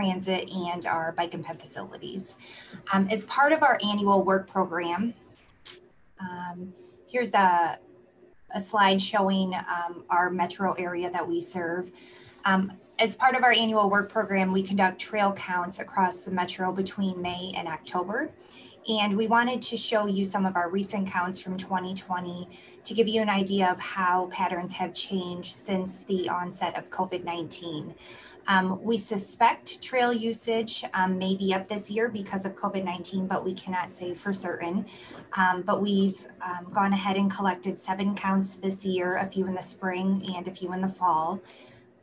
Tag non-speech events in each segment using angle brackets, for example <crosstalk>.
transit, and our bike and ped facilities. Um, as part of our annual work program, um, here's a, a slide showing um, our metro area that we serve. Um, as part of our annual work program, we conduct trail counts across the metro between May and October. And we wanted to show you some of our recent counts from 2020 to give you an idea of how patterns have changed since the onset of COVID-19. Um, we suspect trail usage um, may be up this year because of COVID-19, but we cannot say for certain. Um, but we've um, gone ahead and collected seven counts this year, a few in the spring and a few in the fall.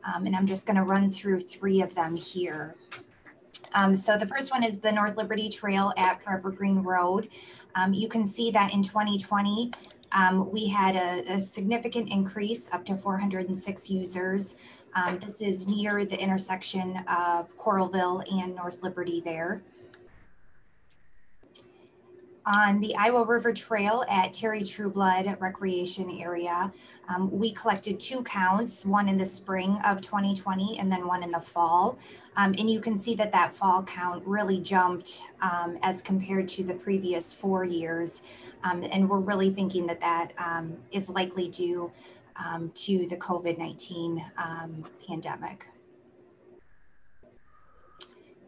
Um, and I'm just gonna run through three of them here. Um, so the first one is the North Liberty Trail at Forever Green Road. You can see that in 2020, um, we had a, a, significant increase up to 406 users. Um, this is near the intersection of Coralville and North Liberty there. On the Iowa River Trail at Terry Trueblood Recreation Area, um, we collected two counts, one in the spring of 2020 and then one in the fall. Um, and you can see that that fall count really jumped um, as compared to the previous four years. Um, and we're really thinking that that um, is likely due um, to the COVID-19 pandemic.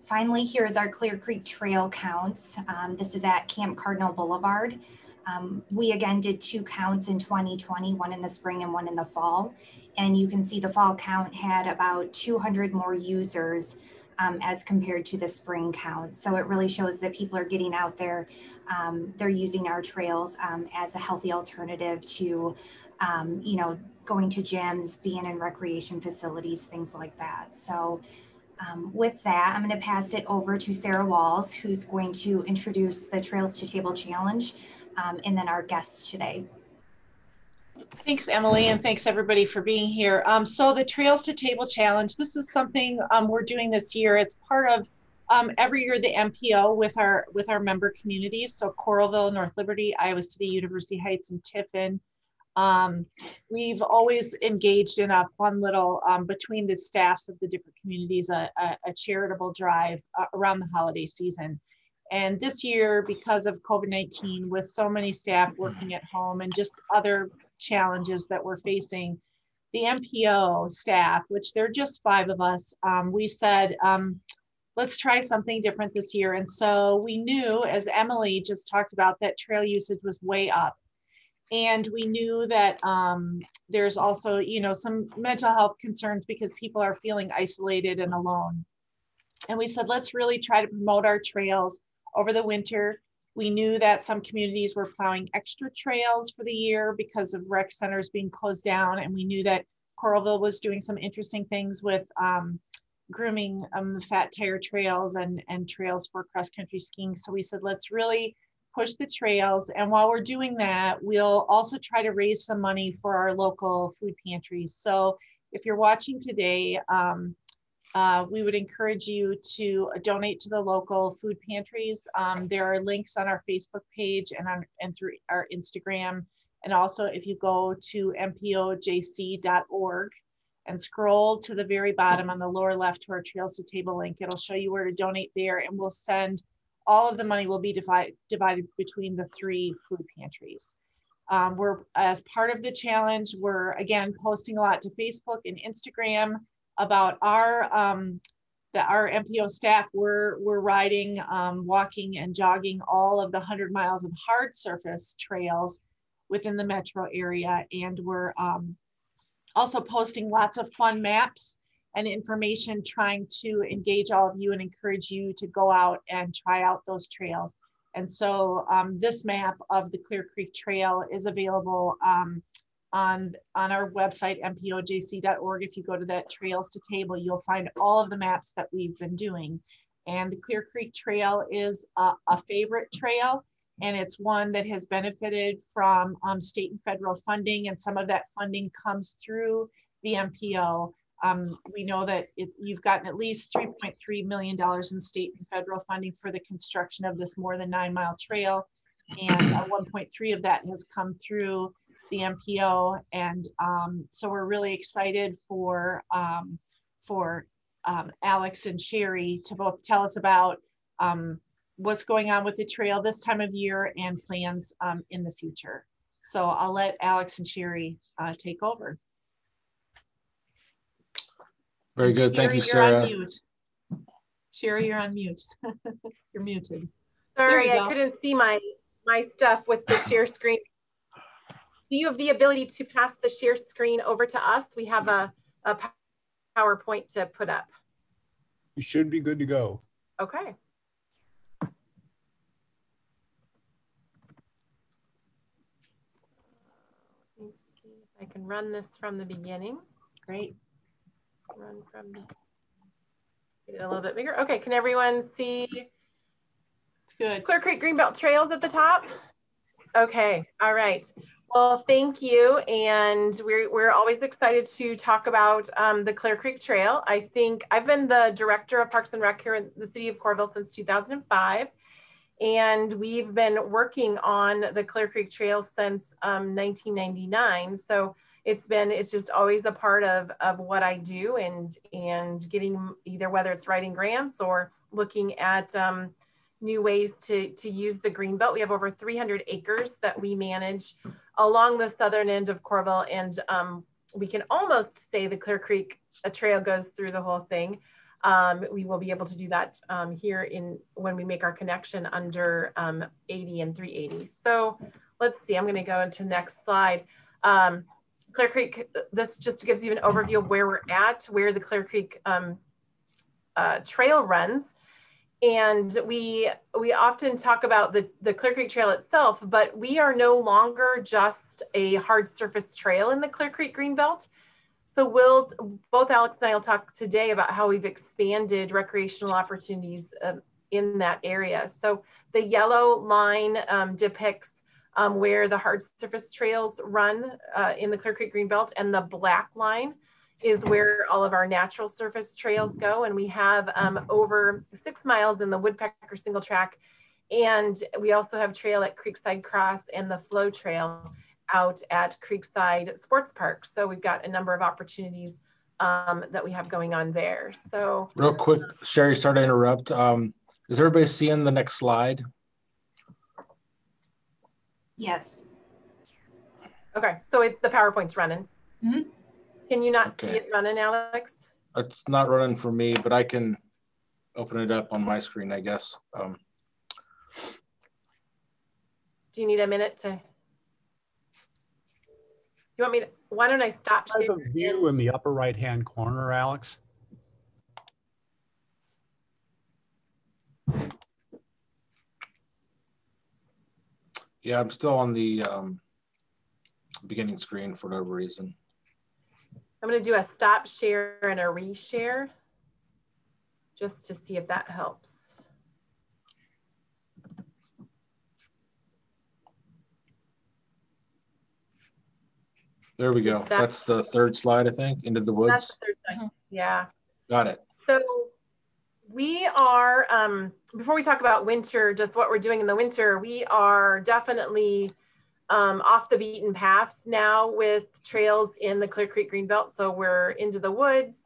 Finally, here is our Clear Creek Trail counts. this is at Camp Cardinal Boulevard. Um, we again did two counts in 2020, one in the spring and one in the fall. And you can see the fall count had about 200 more users um, as compared to the spring count. So it really shows that people are getting out there. Um, they're using our trails um, as a healthy alternative to, um, you know, going to gyms, being in recreation facilities, things like that. So um, with that, I'm going to pass it over to Sarah Walls, who's going to introduce the Trails to Table Challenge um, and then our guests today. Thanks, Emily, and thanks everybody for being here. Um, so the Trails to Table Challenge, this is something um, we're doing this year. It's part of um, every year the MPO with our with our member communities. So Coralville, North Liberty, Iowa City, University Heights, and Tiffin. Um, we've always engaged in a fun little um, between the staffs of the different communities, a, a, a charitable drive uh, around the holiday season. And this year, because of COVID 19, with so many staff working at home and just other challenges that we're facing, the MPO staff, which there are just five of us, um, we said, um, let's try something different this year. And so we knew, as Emily just talked about, that trail usage was way up. And we knew that um, there's also, you know, some mental health concerns because people are feeling isolated and alone. And we said, let's really try to promote our trails over the winter. We knew that some communities were plowing extra trails for the year because of rec centers being closed down. And we knew that Coralville was doing some interesting things with um, grooming um, the fat tire trails and, and trails for cross country skiing. So we said, let's really push the trails. And while we're doing that, we'll also try to raise some money for our local food pantries. So if you're watching today, um, uh, we would encourage you to donate to the local food pantries. Um, there are links on our Facebook page and on and through our Instagram. And also, if you go to mpojc.org and scroll to the very bottom on the lower left to our Trails to Table link, it'll show you where to donate there, and we'll send all of the money will be divide, divided between the three food pantries. Um, we're as part of the challenge, we're again posting a lot to Facebook and Instagram about our um, that our MPO staff were were riding, um, walking, and jogging all of the 100 miles of hard surface trails within the metro area, and we're um, also posting lots of fun maps and information, trying to engage all of you and encourage you to go out and try out those trails. And so um, this map of the Clear Creek Trail is available um, on, on our website, mpojc.org. If you go to that trails to table, you'll find all of the maps that we've been doing. And the Clear Creek Trail is a, a favorite trail, and it's one that has benefited from um, state and federal funding, and some of that funding comes through the MPO. Um, we know that it, you've gotten at least $3.3 million in state and federal funding for the construction of this more than nine mile trail. And uh, 1.3 of that has come through the MPO. And um, so we're really excited for, um, for um, Alex and Sherri to both tell us about um, what's going on with the trail this time of year and plans um, in the future. So I'll let Alex and Sherri uh, take over. Very good. Thank Sherri, you, you're Sarah. Sherri, you're on mute. <laughs> you're muted. Sorry, I couldn't see my, my stuff with the share screen. Do you have the ability to pass the share screen over to us? We have a, a PowerPoint to put up. You should be good to go. Okay. Let me see if I can run this from the beginning. Great. Run from, get it a little bit bigger. Okay, can everyone see It's good. Clear Creek Greenbelt Trails at the top? Okay, all right. Well, thank you. And we're, we're always excited to talk about um, the Clear Creek Trail. I think I've been the director of Parks and Rec here in the city of Coralville since 2005. And we've been working on the Clear Creek Trail since um, 1999. So it's been, it's just always a part of, of what I do and, and getting either whether it's writing grants or looking at um, new ways to, to use the green belt. We have over 300 acres that we manage along the southern end of Coralville. And um, we can almost say the Clear Creek a trail goes through the whole thing. Um, we will be able to do that um, here in when we make our connection under um, 80 and 380. So let's see, I'm gonna go into next slide. Um, Clear Creek, this just gives you an overview of where we're at, where the Clear Creek um, uh, trail runs and we we often talk about the the Clear Creek Trail itself, but we are no longer just a hard surface trail in the Clear Creek Greenbelt. So we'll both Alex and I will talk today about how we've expanded recreational opportunities um, in that area. So the yellow line um, depicts um, where the hard surface trails run uh, in the Clear Creek Greenbelt, and the black line is where all of our natural surface trails go. And we have um, over six miles in the Woodpecker single track. And we also have trail at Creekside Cross and the flow trail out at Creekside Sports Park. So we've got a number of opportunities um, that we have going on there. So Real quick, Sherri, sorry to interrupt. Um, is everybody seeing the next slide? Yes. Okay, so it, the PowerPoint's running. Mhm. Can you not see it running, Alex? It's not running for me, but I can open it up on my screen, I guess. Um, Do you need a minute to? You want me to, why don't I stop Try the sharing? view in the upper right-hand corner, Alex. Yeah, I'm still on the um, beginning screen for whatever reason. I'm gonna do a stop share and a reshare just to see if that helps. There we go. That- That's the third slide, I think, into the That's woods. the third thing. Yeah. Got it. So we are, um, before we talk about winter, just what we're doing in the winter, we are definitely um, off the beaten path now with trails in the Clear Creek Greenbelt. So we're into the woods.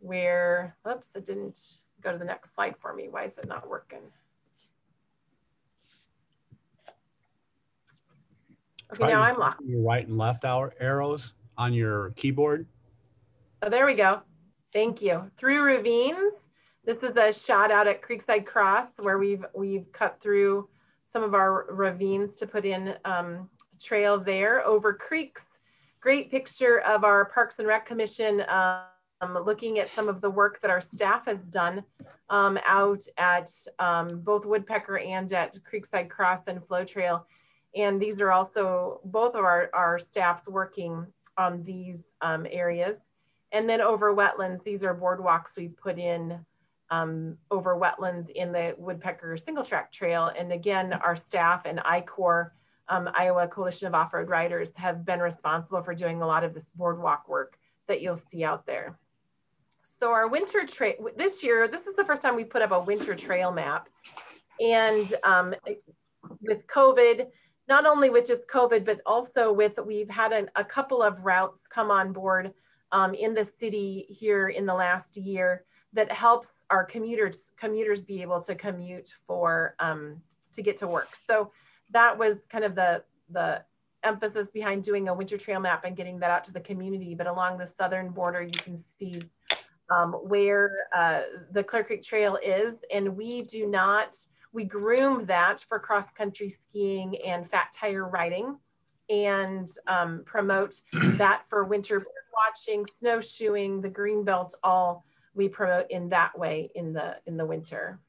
We're, oops, it didn't go to the next slide for me. Why is it not working? Okay, Try now I'm locked. Your right and left arrows on your keyboard. Oh, there we go. Thank you. Through ravines. This is a shot out at Creekside Cross where we've we've cut through some of our ravines to put in um, trail there over creeks. Great picture of our Parks and Rec Commission um, looking at some of the work that our staff has done um, out at um, both Woodpecker and at Creekside Cross and Flow Trail. And these are also both of our, our staffs working on these um, areas. And then over wetlands, these are boardwalks we've put in um, over wetlands in the Woodpecker single track trail. And again, our staff and ICOR, um, Iowa Coalition of Off-Road Riders have been responsible for doing a lot of this boardwalk work that you'll see out there. So our winter trail, this year, this is the first time we put up a winter trail map. And um, with COVID, not only with just COVID, but also with, we've had an, a couple of routes come on board um, in the city here in the last year that helps our commuters commuters be able to commute for um, to get to work. So that was kind of the the emphasis behind doing a winter trail map and getting that out to the community. But along the southern border, you can see um, where uh, the Clear Creek Trail is, and we do not we groom that for cross country skiing and fat tire riding and um, promote <clears throat> that for winter watching, snowshoeing, the green belt, all we promote in that way in the in the winter.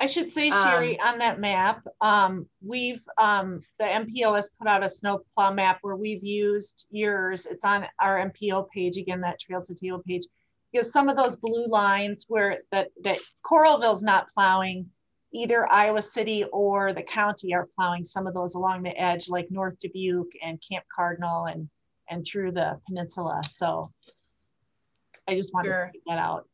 I should say, Sherri, um, on that map, um, we've um, the MPO has put out a snowplow map where we've used yours. It's on our MPO page again, that Trails to Table page, because some of those blue lines where that that Coralville's not plowing, either Iowa City or the county are plowing some of those along the edge, like North Dubuque and Camp Cardinal and and through the peninsula. So I just wanted sure. to get that out.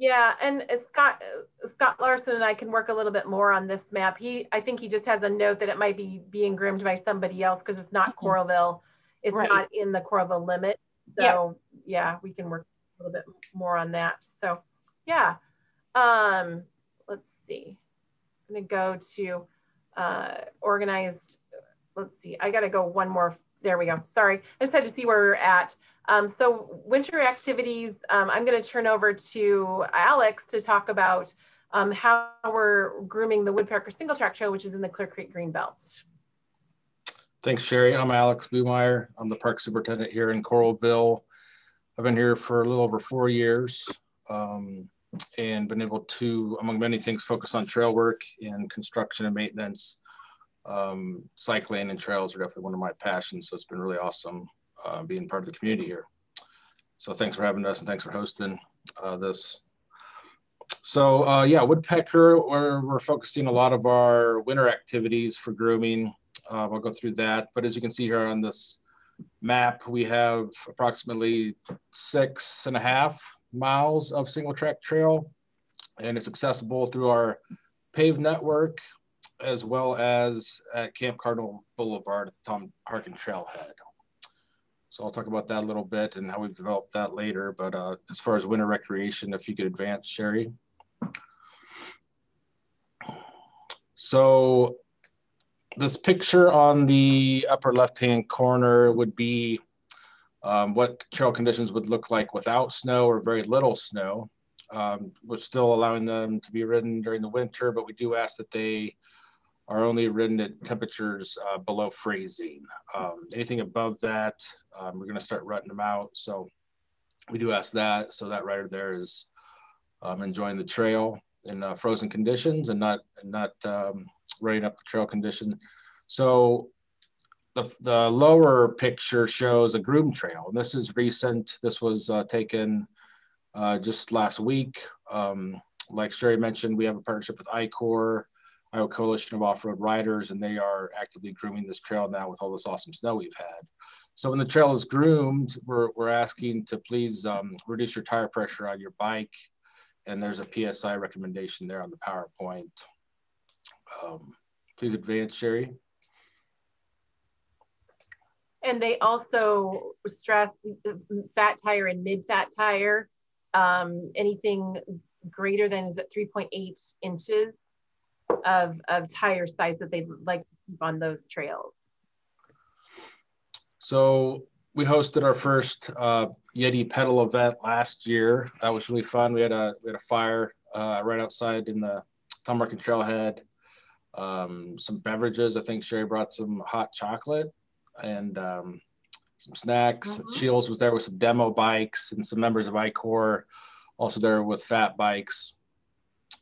Yeah, and Scott Scott Larson and I can work a little bit more on this map. He, I think he just has a note that it might be being groomed by somebody else because it's not. Coralville. It's right. not in the Coralville limit. So yeah. yeah, we can work a little bit more on that. So yeah, um, let's see. I'm gonna go to uh, organized. Let's see. I got to go one more. There we go. Sorry, I just had to see where we're at. Um, so winter activities, um, I'm going to turn over to Alex to talk about um, how we're grooming the Woodpecker Single Track Trail, which is in the Clear Creek Green Belt. Thanks, Sherri. I'm Alex Buhmeyer. I'm the park superintendent here in Coralville. I've been here for a little over four years um, and been able to, among many things, focus on trail work and construction and maintenance. Um, cycling and trails are definitely one of my passions, so it's been really awesome uh, being part of the community here. So thanks for having us and thanks for hosting uh, this. So uh, yeah, woodpecker, we're, we're focusing a lot of our winter activities for grooming. Uh, I'll go through that, but as you can see here on this map, we have approximately six and a half miles of single track trail and it's accessible through our paved network as well as at Camp Cardinal Boulevard at the Tom Harkin Trailhead. So I'll talk about that a little bit and how we've developed that later. But uh, as far as winter recreation, if you could advance, Sherri. So this picture on the upper left-hand corner would be um, what trail conditions would look like without snow or very little snow. Um, we're still allowing them to be ridden during the winter, but we do ask that they are only ridden at temperatures uh, below freezing. Um, anything above that, um, we're going to start rutting them out. So we do ask that. So that rider there is um, enjoying the trail in uh, frozen conditions and not and not um, running up the trail condition. So the, the lower picture shows a groom trail. And this is recent. This was uh, taken uh, just last week. Um, like Sherri mentioned, we have a partnership with I-COR Iowa Coalition of Off-Road Riders, and they are actively grooming this trail now with all this awesome snow we've had. So when the trail is groomed, we're, we're asking to please um, reduce your tire pressure on your bike. And there's a PSI recommendation there on the PowerPoint. Um, please advance, Sherri. And they also stress fat tire and mid fat tire. Um, anything greater than is it 3.8 inches of, of tire size that they'd like to keep on those trails? So we hosted our first uh, Yeti pedal event last year. That was really fun. We had a we had a fire uh, right outside in the Tom Harkin Trailhead. Um, some beverages. I think Sherri brought some hot chocolate and um, some snacks. Mm-hmm. Shields was there with some demo bikes and some members of I-COR also there with fat bikes.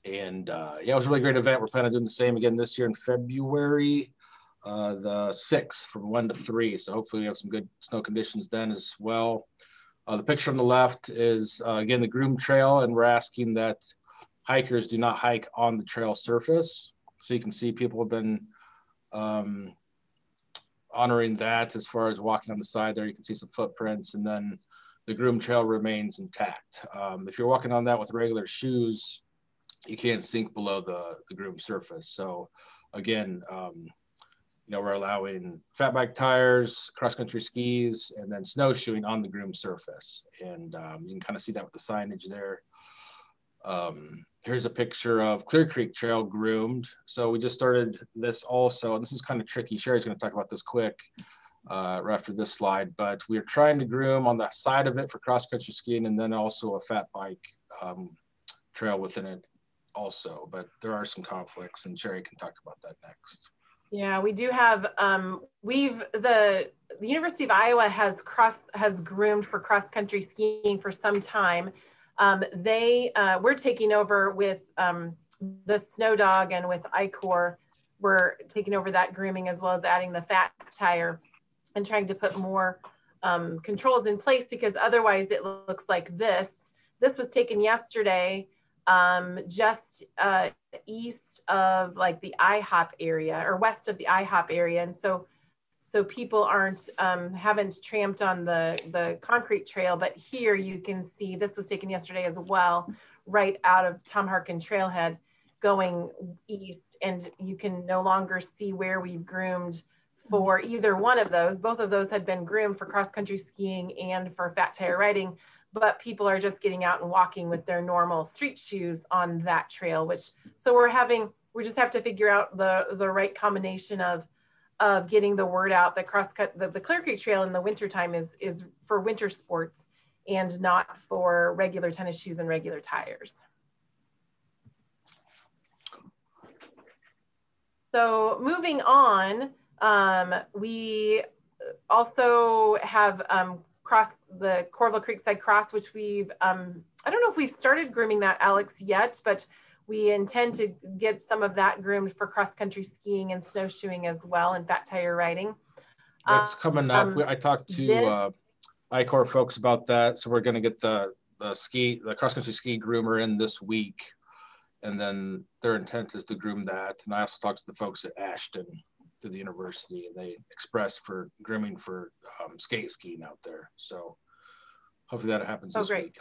And uh, yeah, it was a really great event. We're planning on doing the same again this year in February, uh, the 6th from 1 to 3. So hopefully we have some good snow conditions then as well. Uh, the picture on the left is, uh, again, the Groom Trail, and we're asking that hikers do not hike on the trail surface. So you can see people have been um, honoring that as far as walking on the side there. You can see some footprints, and then the Groom Trail remains intact. Um, if you're walking on that with regular shoes, you can't sink below the, the groom surface. So again, um, you know, we're allowing fat bike tires, cross country skis, and then snowshoeing on the groomed surface. And um, you can kind of see that with the signage there. Um, here's a picture of Clear Creek Trail groomed. So we just started this also, this is kind of tricky. Sherri's going to talk about this quick uh, after this slide, but we're trying to groom on the side of it for cross country skiing and then also a fat bike um, trail within it also. But there are some conflicts, and Sherri can talk about that next. Yeah, we do have. Um, we've the the University of Iowa has cross has groomed for cross country skiing for some time. Um, they uh, we're taking over with um, the Snow Dog and with I-COR. We're taking over that grooming as well as adding the fat tire and trying to put more um, controls in place because otherwise it looks like this. This was taken yesterday um, just uh, east of like the IHOP area or west of the IHOP area. And so, so people aren't, um, haven't tramped on the, the concrete trail, but here you can see, this was taken yesterday as well, right out of Tom Harkin Trailhead going east. And you can no longer see where we've groomed for either one of those. Both of those had been groomed for cross country skiing and for fat tire riding but people are just getting out and walking with their normal street shoes on that trail which so we're having we just have to figure out the the right combination of of getting the word out. That crosscut the, the clear creek trail in the wintertime is is for winter sports and not for regular tennis shoes and regular tires. So moving on um, we also have um, cross the Coralville Creekside Cross, which we've, um, I don't know if we've started grooming that, Alex, yet, but we intend to get some of that groomed for cross country skiing and snowshoeing as well and fat tire riding. That's coming up. Um, I talked to this, uh, I-COR folks about that. So we're going to get the, the ski, the cross country ski groomer in this week. And then their intent is to groom that. And I also talked to the folks at Ashton to the university, and they express for grooming for um, skate skiing out there. So hopefully that happens oh, this great. week.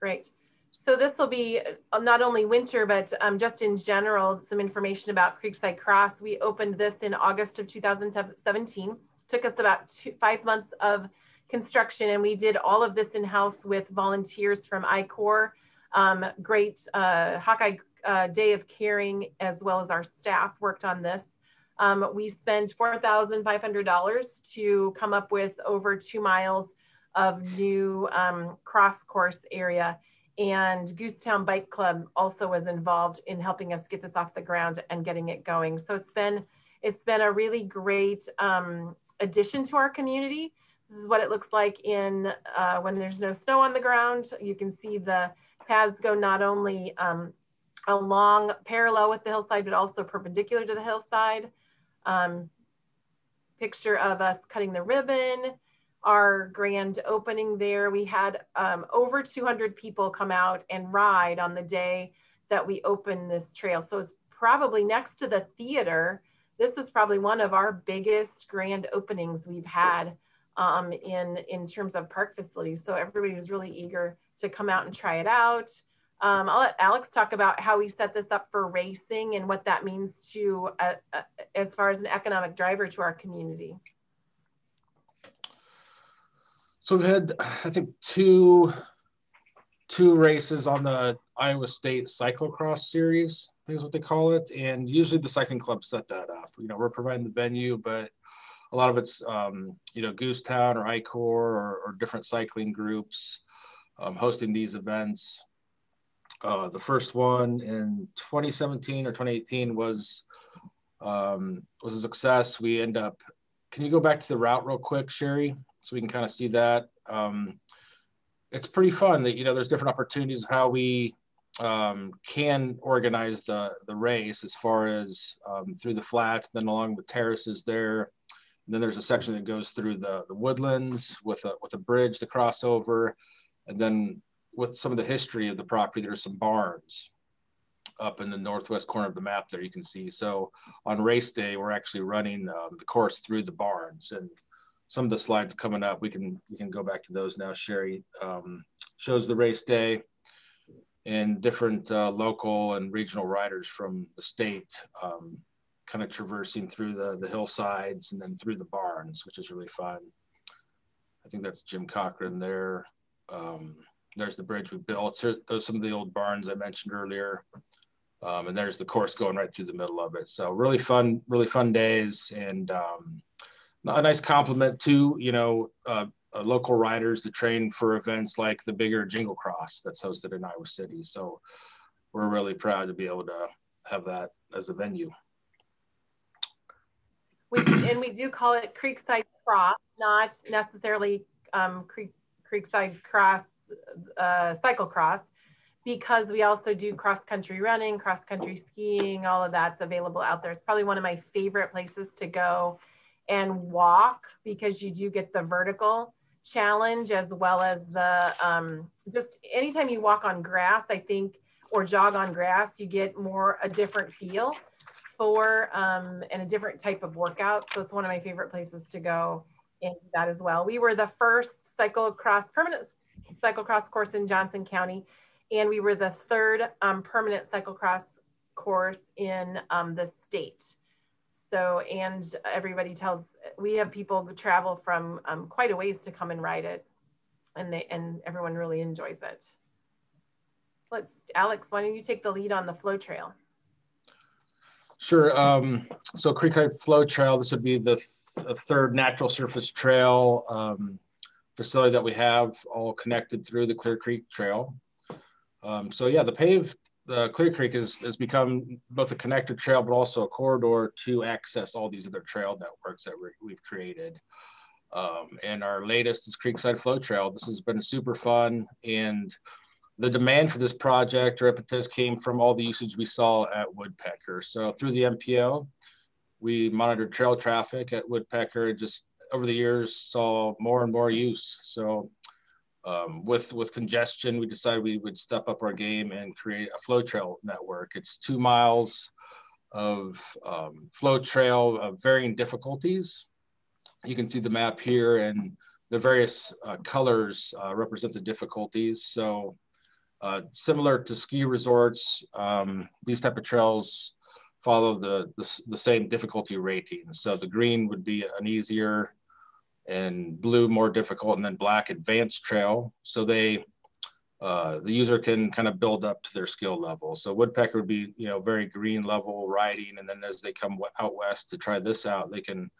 Great. So this will be uh, not only winter, but um, just in general, some information about Creekside Cross. We opened this in August of 2017. Took us about two, five months of construction, and we did all of this in-house with volunteers from I-COR, um, great uh, Hawkeye uh, day of caring as well as our staff worked on this. Um, we spent $4,500 to come up with over two miles of new um, cross course area. And Goosetown Bike Club also was involved in helping us get this off the ground and getting it going. So it's been it's been a really great um, addition to our community. This is what it looks like in uh, when there's no snow on the ground. You can see the paths go not only um, along parallel with the hillside, but also perpendicular to the hillside. Um, picture of us cutting the ribbon, our grand opening there. We had um, over 200 people come out and ride on the day that we opened this trail. So it's probably next to the theater. This is probably one of our biggest grand openings we've had um, in, in terms of park facilities. So everybody was really eager to come out and try it out. Um, I'll let Alex talk about how we set this up for racing and what that means to, uh, uh, as far as an economic driver to our community. So we've had, I think, two two races on the Iowa State Cyclocross Series. I think is what they call it. And usually the cycling club set that up. You know, we're providing the venue, but a lot of it's um, you know Goosetown or I-COR or, or different cycling groups um, hosting these events. Uh, the first one in 2017 or 2018 was um, was a success. We end up. Can you go back to the route real quick, Sherri, so we can kind of see that? Um, it's pretty fun that you know there's different opportunities of how we um, can organize the the race as far as um, through the flats, then along the terraces there. And then there's a section that goes through the the woodlands with a with a bridge to cross over, and then with some of the history of the property, there are some barns up in the northwest corner of the map there you can see. So on race day, we're actually running um, the course through the barns and some of the slides coming up, we can we can go back to those now. Sherri um, shows the race day and different uh, local and regional riders from the state um, kind of traversing through the, the hillsides and then through the barns, which is really fun. I think that's Jim Cochran there. Um, there's the bridge we built. So those some of the old barns I mentioned earlier. Um, and there's the course going right through the middle of it. So really fun, really fun days, and um, a nice compliment to you know uh, uh, local riders to train for events like the bigger Jingle Cross that's hosted in Iowa City. So we're really proud to be able to have that as a venue. We, and we do call it Creekside Cross, not necessarily um, Creek, Creekside Cross, uh, cycle cross, because we also do cross country running, cross country skiing, all of that's available out there. It's probably one of my favorite places to go and walk because you do get the vertical challenge as well as the um, just anytime you walk on grass, I think, or jog on grass, you get more a different feel for um, and a different type of workout. So it's one of my favorite places to go and do that as well. We were the first cyclocross permanent cyclocross course in Johnson County, and we were the third um, permanent cyclocross course in um, the state. So, and everybody tells, we have people travel from um, quite a ways to come and ride it and they, and everyone really enjoys it. Let's, Alex, why don't you take the lead on the flow trail? Sure. Um, so Creekside Flow Trail, this would be the th third natural surface trail um, facility that we have all connected through the Clear Creek Trail. Um, so yeah, the paved Clear Creek has, has become both a connector trail, but also a corridor to access all these other trail networks that we have created. Um, and our latest is Creekside Flow Trail. This has been super fun. And the demand for this project or impetus came from all the usage we saw at Woodpecker. So through the MPO, we monitored trail traffic at Woodpecker and just over the years saw more and more use. So um, with with congestion, we decided we would step up our game and create a flow trail network. It's two miles of um, flow trail of varying difficulties. You can see the map here and the various uh, colors uh, represent the difficulties. So uh, similar to ski resorts, um, these type of trails follow the, the, the same difficulty rating. So the green would be an easier and blue more difficult and then black advanced trail. So they, uh, the user can kind of build up to their skill level. So woodpecker would be, you know, very green level riding. And then as they come out west to try this out, they can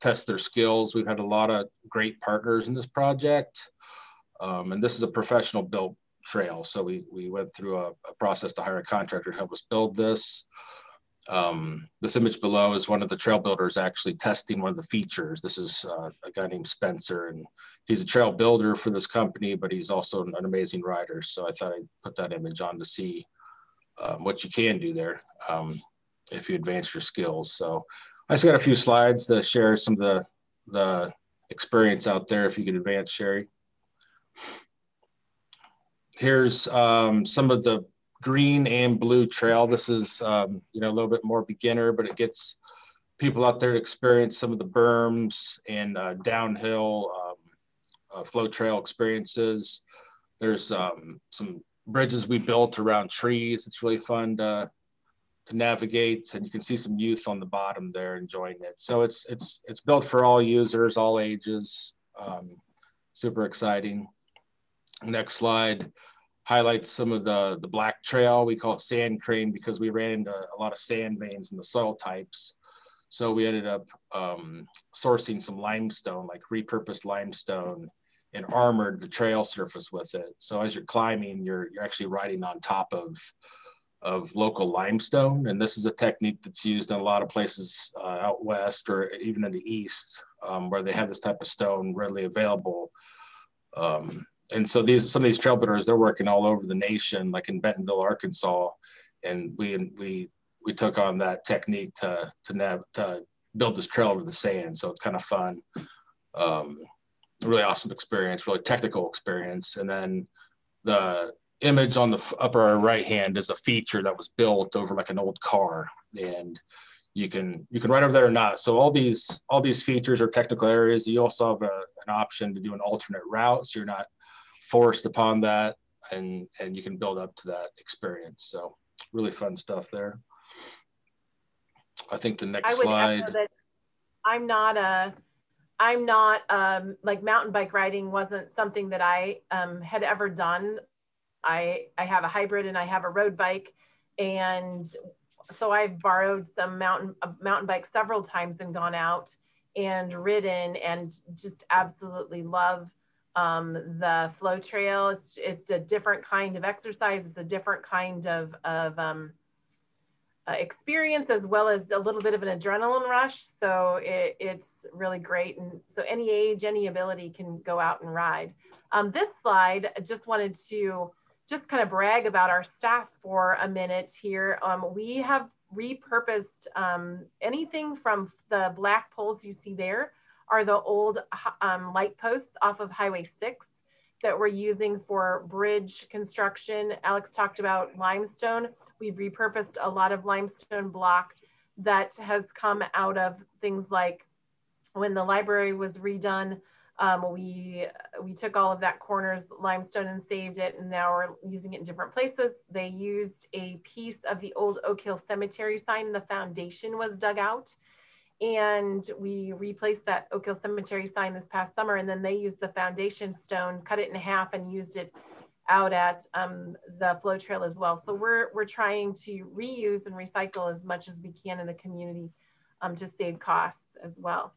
test their skills. We've had a lot of great partners in this project. Um, and this is a professional built trail. So we, we went through a, a process to hire a contractor to help us build this. Um, this image below is one of the trail builders actually testing one of the features. This is uh, a guy named Spencer, and he's a trail builder for this company, but he's also an, amazing rider. So I thought I'd put that image on to see um, what you can do there um, if you advance your skills. So I just got a few slides to share some of the, the experience out there if you could advance, Sherri. Here's um, some of the green and blue trail. This is, um, you know, a little bit more beginner, but it gets people out there to experience some of the berms and uh, downhill um, uh, flow trail experiences. There's um, some bridges we built around trees. It's really fun to, to navigate and you can see some youth on the bottom there enjoying it. So it's, it's, it's built for all users, all ages. Um, super exciting. Next slide highlights some of the, the black trail. We call it sand crane because we ran into a lot of sand veins in the soil types. So we ended up um, sourcing some limestone, like repurposed limestone, and armored the trail surface with it. So as you're climbing, you're, you're actually riding on top of, of local limestone. And this is a technique that's used in a lot of places uh, out west or even in the east um, where they have this type of stone readily available. Um, and so these some of these trail builders they're working all over the nation, like in Bentonville, Arkansas, and we we we took on that technique to to, nav, to build this trail over the sand. So it's kind of fun, um, really awesome experience, really technical experience. And then the image on the upper right hand is a feature that was built over like an old car, and you can you can ride over there or not. So all these all these features are technical areas. You also have a, an option to do an alternate route, so you're not forced upon that and and you can build up to that experience so really fun stuff there I think the next I would slide. I'm not a, I'm not, um, like mountain bike riding wasn't something that I, um, had ever done. I, I have a hybrid and I have a road bike. And so I've borrowed some mountain, a mountain bike several times and gone out and ridden and just absolutely love um, the flow trail. It's, it's a different kind of exercise. It's a different kind of, of um, uh, experience as well as a little bit of an adrenaline rush. So it, it's really great. And so any age, any ability can go out and ride. Um, this slide, I just wanted to just kind of brag about our staff for a minute here. Um, we have repurposed um, anything from the black poles you see there are the old um, light posts off of Highway 6 that we're using for bridge construction. Alex talked about limestone. We've repurposed a lot of limestone block that has come out of things like when the library was redone, um, we we took all of that corners limestone and saved it, and now we're using it in different places. They used a piece of the old Oak Hill Cemetery sign. The foundation was dug out, and we replaced that Oak Hill Cemetery sign this past summer. And then they used the foundation stone, cut it in half, and used it out at um, the flow trail as well. So we're we're trying to reuse and recycle as much as we can in the community um, to save costs as well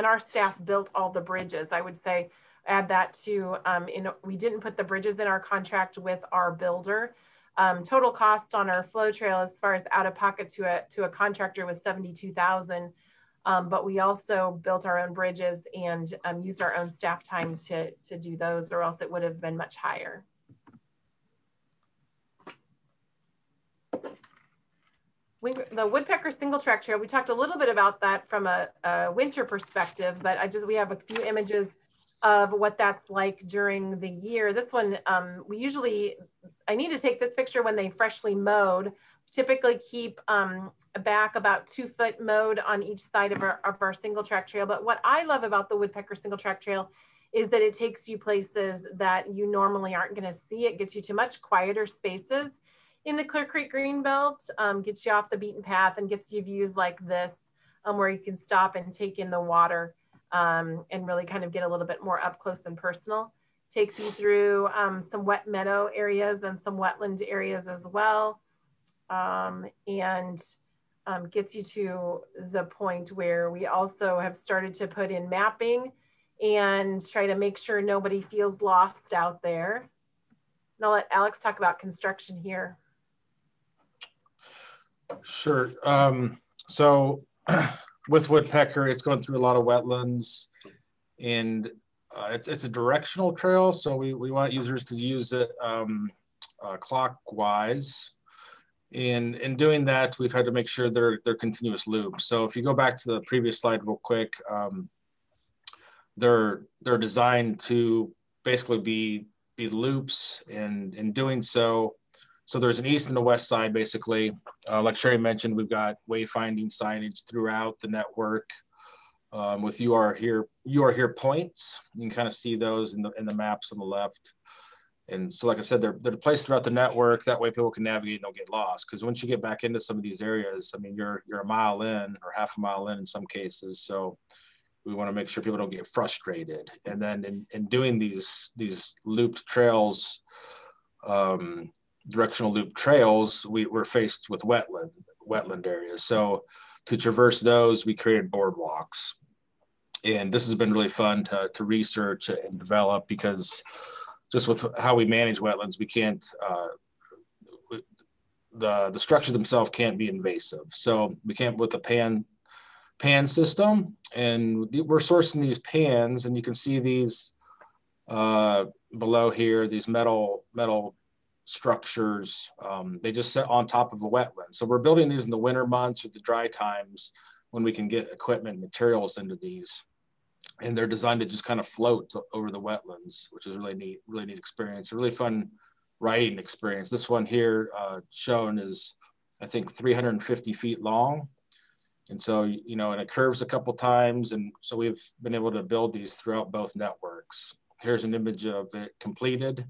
and our staff built all the bridges. I would say add that to, um, in, we didn't put the bridges in our contract with our builder. Um, total cost on our flow trail as far as out of pocket to a, to a contractor was 72,000. Um, but we also built our own bridges and um, used our own staff time to, to do those or else it would have been much higher. the woodpecker single track trail, we talked a little bit about that from a, a, winter perspective, but I just, we have a few images of what that's like during the year. This one, um, we usually, I need to take this picture when they freshly mowed, typically keep um, back about two foot mowed on each side of our, of our single track trail. But what I love about the woodpecker single track trail is that it takes you places that you normally aren't gonna see. It gets you to much quieter spaces in the Clear Creek Greenbelt, um, gets you off the beaten path and gets you views like this um, where you can stop and take in the water um, and really kind of get a little bit more up close and personal. Takes you through um, some wet meadow areas and some wetland areas as well. Um, and um, gets you to the point where we also have started to put in mapping and try to make sure nobody feels lost out there. And I'll let Alex talk about construction here. Sure. Um, so <clears throat> with woodpecker, it's going through a lot of wetlands and uh, it's, it's a directional trail. So we, we want users to use it um, uh, clockwise. And in doing that, we've had to make sure they're, they're continuous loops. So if you go back to the previous slide real quick, um, they're, they're designed to basically be, be loops and in doing so, so there's an east and a west side, basically. Uh, like Sherri mentioned, we've got wayfinding signage throughout the network. Um, with you are here, you are here points. You can kind of see those in the in the maps on the left. And so, like I said, they're they're placed throughout the network. That way, people can navigate and don't get lost. Because once you get back into some of these areas, I mean, you're you're a mile in or half a mile in in some cases. So we want to make sure people don't get frustrated. And then in, in doing these these looped trails, um, directional loop trails, we were faced with wetland wetland areas. So to traverse those, we created boardwalks. And this has been really fun to, to research and develop because just with how we manage wetlands, we can't, uh, the, the structure themselves can't be invasive. So we can't with the pan pan system and we're sourcing these pans and you can see these uh, below here, these metal metal structures. Um, they just sit on top of a wetland. So we're building these in the winter months or the dry times when we can get equipment materials into these. And they're designed to just kind of float over the wetlands, which is really neat, really neat experience. A really fun riding experience. This one here uh, shown is, I think, 350 feet long. And so, you know, and it curves a couple times. And so we've been able to build these throughout both networks. Here's an image of it completed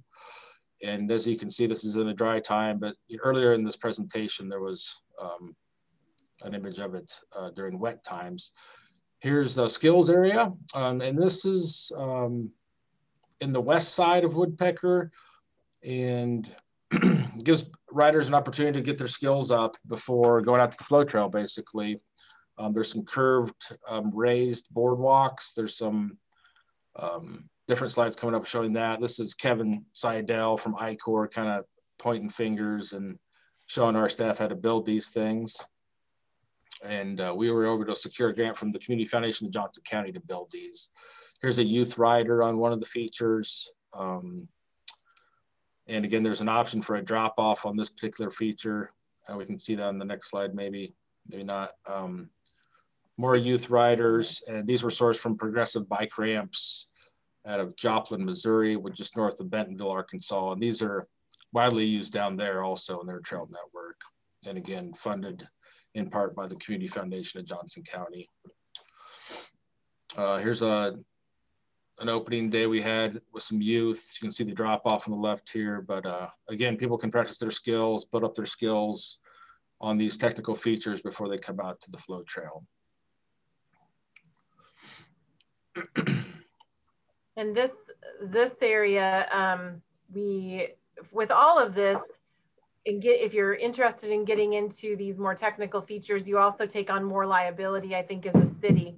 And as you can see, this is in a dry time, but earlier in this presentation, there was um, an image of it uh, during wet times. Here's the skills area, um, and this is um, in the west side of Woodpecker and <clears throat> gives riders an opportunity to get their skills up before going out to the flow trail, basically. Um, there's some curved um, raised boardwalks. There's some um, different slides coming up showing that. This is Kevin Seidel from I-COR kind of pointing fingers and showing our staff how to build these things. And uh, we were able to secure a grant from the Community Foundation of Johnson County to build these. Here's a youth rider on one of the features. Um, and again, there's an option for a drop off on this particular feature. Uh, we can see that on the next slide, maybe, maybe not. Um, more youth riders, and these were sourced from progressive bike ramps out of Joplin, Missouri, which just north of Bentonville, Arkansas. And these are widely used down there also in their trail network. And again, funded in part by the Community Foundation of Johnson County. Uh, here's a an opening day we had with some youth. You can see the drop off on the left here, but uh, again, people can practice their skills, build up their skills on these technical features before they come out to the flow trail. <clears throat> And this this area, um, we with all of this, and get if you're interested in getting into these more technical features, you also take on more liability, I think, as a city.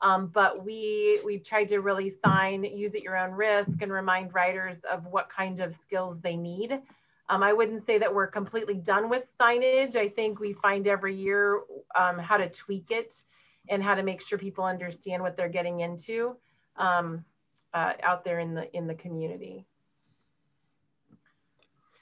Um, but we we've tried to really sign use at your own risk and remind riders of what kind of skills they need. Um, I wouldn't say that we're completely done with signage. I think we find every year um, how to tweak it and how to make sure people understand what they're getting into um, uh, out there in the in the community.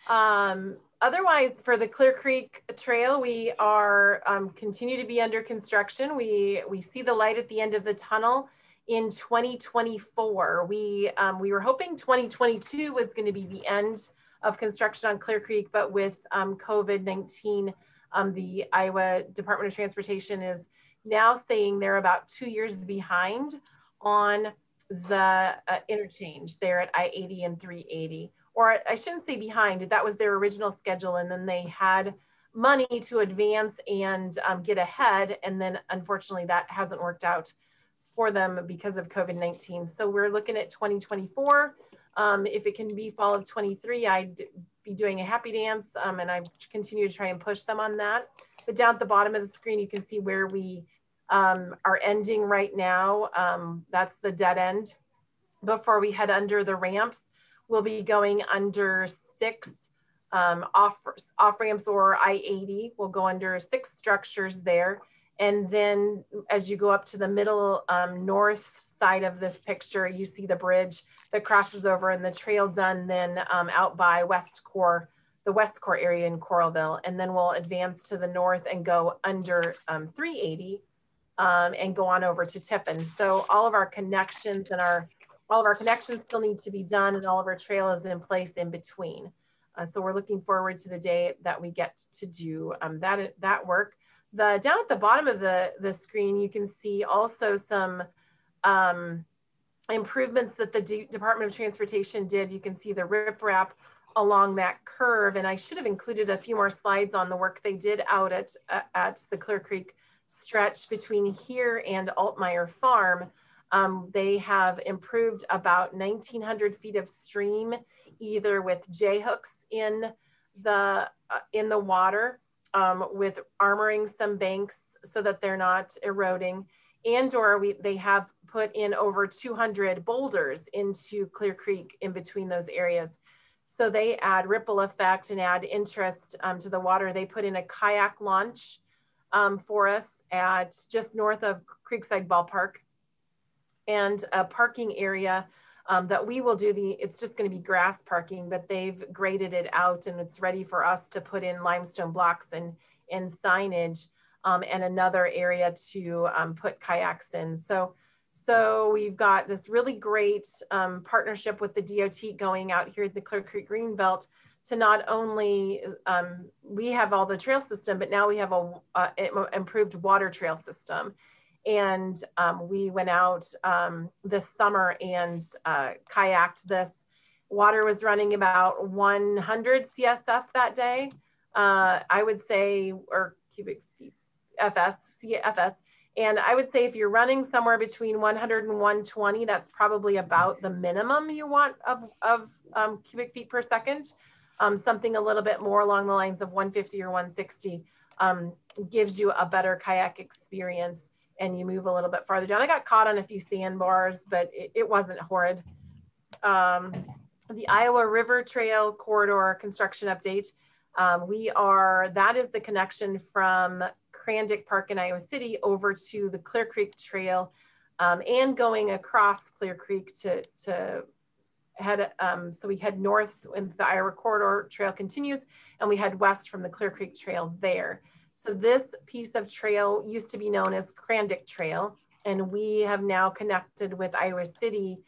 Um, otherwise, for the Clear Creek Trail, we are um, continue to be under construction. We we see the light at the end of the tunnel in 2024. We um, we were hoping 2022 was going to be the end of construction on Clear Creek, but with um, COVID-19, um, the Iowa Department of Transportation is now saying they're about two years behind on the uh, interchange there at I-80 and 380. Or I shouldn't say behind, that was their original schedule. And then they had money to advance and um, get ahead. And then unfortunately that hasn't worked out for them because of COVID-19. So we're looking at 2024. Um, if it can be fall of 23, I'd be doing a happy dance um, and I continue to try and push them on that. But down at the bottom of the screen, you can see where we um, are ending right now. Um, that's the dead end. Before we head under the ramps, we'll be going under six um, off, off ramps or I-80. We'll go under six structures there. And then as you go up to the middle um, north side of this picture, you see the bridge that crosses over and the trail done then um, out by West Core the West Core area in Coralville, and then we'll advance to the north and go under um, 380 um, and go on over to Tiffin. So all of our connections and our all of our connections still need to be done, and all of our trail is in place in between. Uh, so we're looking forward to the day that we get to do um, that that work. The down at the bottom of the the screen, you can see also some um, improvements that the D Department of Transportation did. You can see the riprap along that curve. And I should have included a few more slides on the work they did out at, at the Clear Creek stretch between here and Altmeyer Farm. Um, they have improved about 1900 feet of stream, either with J hooks in the, uh, in the water, um, with armoring some banks so that they're not eroding and or we, they have put in over 200 boulders into Clear Creek in between those areas so they add ripple effect and add interest um, to the water. They put in a kayak launch um, for us at just north of Creekside Ballpark and a parking area um, that we will do the, it's just gonna be grass parking, but they've graded it out and it's ready for us to put in limestone blocks and, and signage um, and another area to um, put kayaks in. So so we've got this really great um, partnership with the DOT going out here at the Clear Creek Greenbelt to not only, um, we have all the trail system, but now we have a, a improved water trail system. And um, we went out um, this summer and uh, kayaked this water was running about 100 CSF that day. Uh, I would say, or cubic feet, FS, CFS. And I would say if you're running somewhere between 100 and 120, that's probably about the minimum you want of, of um, cubic feet per second. Um, something a little bit more along the lines of 150 or 160 um, gives you a better kayak experience and you move a little bit farther down. I got caught on a few sandbars, but it, it wasn't horrid. Um, the Iowa River Trail Corridor construction update. Um, we are, that is the connection from Crandic Park in Iowa City over to the Clear Creek Trail um, and going across Clear Creek to, to head, um, so we head north and the Iowa Corridor Trail continues and we head west from the Clear Creek Trail there. So this piece of trail used to be known as Crandic Trail and we have now connected with Iowa City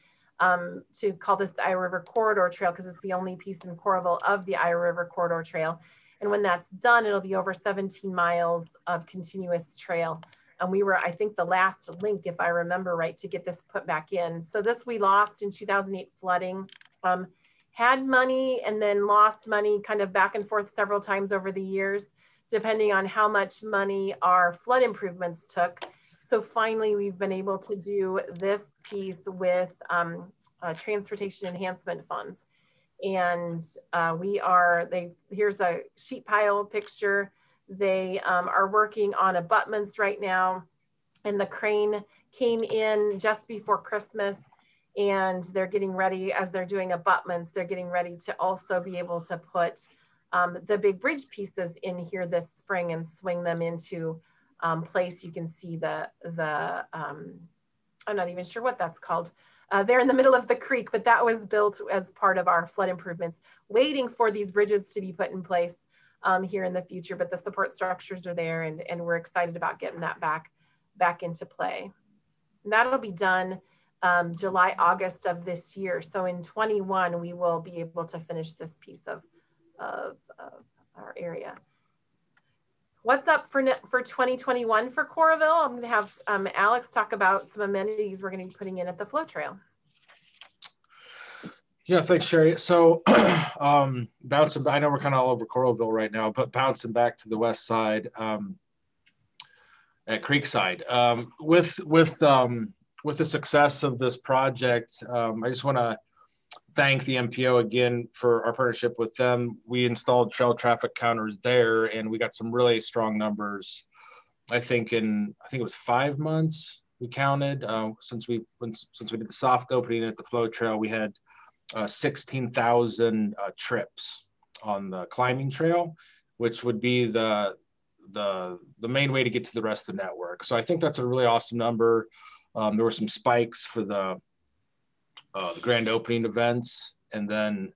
um, to call this the Iowa River Corridor Trail because it's the only piece in Coralville of the Iowa River Corridor Trail. And when that's done, it'll be over 17 miles of continuous trail. And we were, I think, the last link, if I remember right, to get this put back in. So this we lost in 2008 flooding. Um, had money and then lost money kind of back and forth several times over the years, depending on how much money our flood improvements took. So finally, we've been able to do this piece with um, uh, transportation enhancement funds and uh, we are they here's a sheet pile picture they um, are working on abutments right now. And the crane came in just before christmas and they're getting ready as they're doing abutments they're getting ready to also be able to put um, the big bridge pieces in here this spring and swing them into um, place. You can see the the um, i'm not even sure what that's called. Uh, they're in the middle of the creek, but that was built as part of our flood improvements, waiting for these bridges to be put in place um, here in the future. But the support structures are there, and, and we're excited about getting that back back into play. And that'll be done um, July, August of this year. So in 21, we will be able to finish this piece of, of, of our area. What's up for, for 2021 for Coralville? I'm to have um, Alex talk about some amenities we're to be putting in at the flow trail. Yeah, thanks, Sherri. So, <clears throat> um, bouncing, I know we're kind of all over Coralville right now, but bouncing back to the west side um, at Creekside, um, with with um, with the success of this project, um, I just want to thank the MPO again for our partnership with them. We installed trail traffic counters there, and we got some really strong numbers. I think in I think it was five months we counted uh, since we since we did the soft opening at the flow trail. We had uh, 16,000 uh, trips on the climbing trail, which would be the the the main way to get to the rest of the network. So I think that's a really awesome number. Um, there were some spikes for the uh, the grand opening events, and then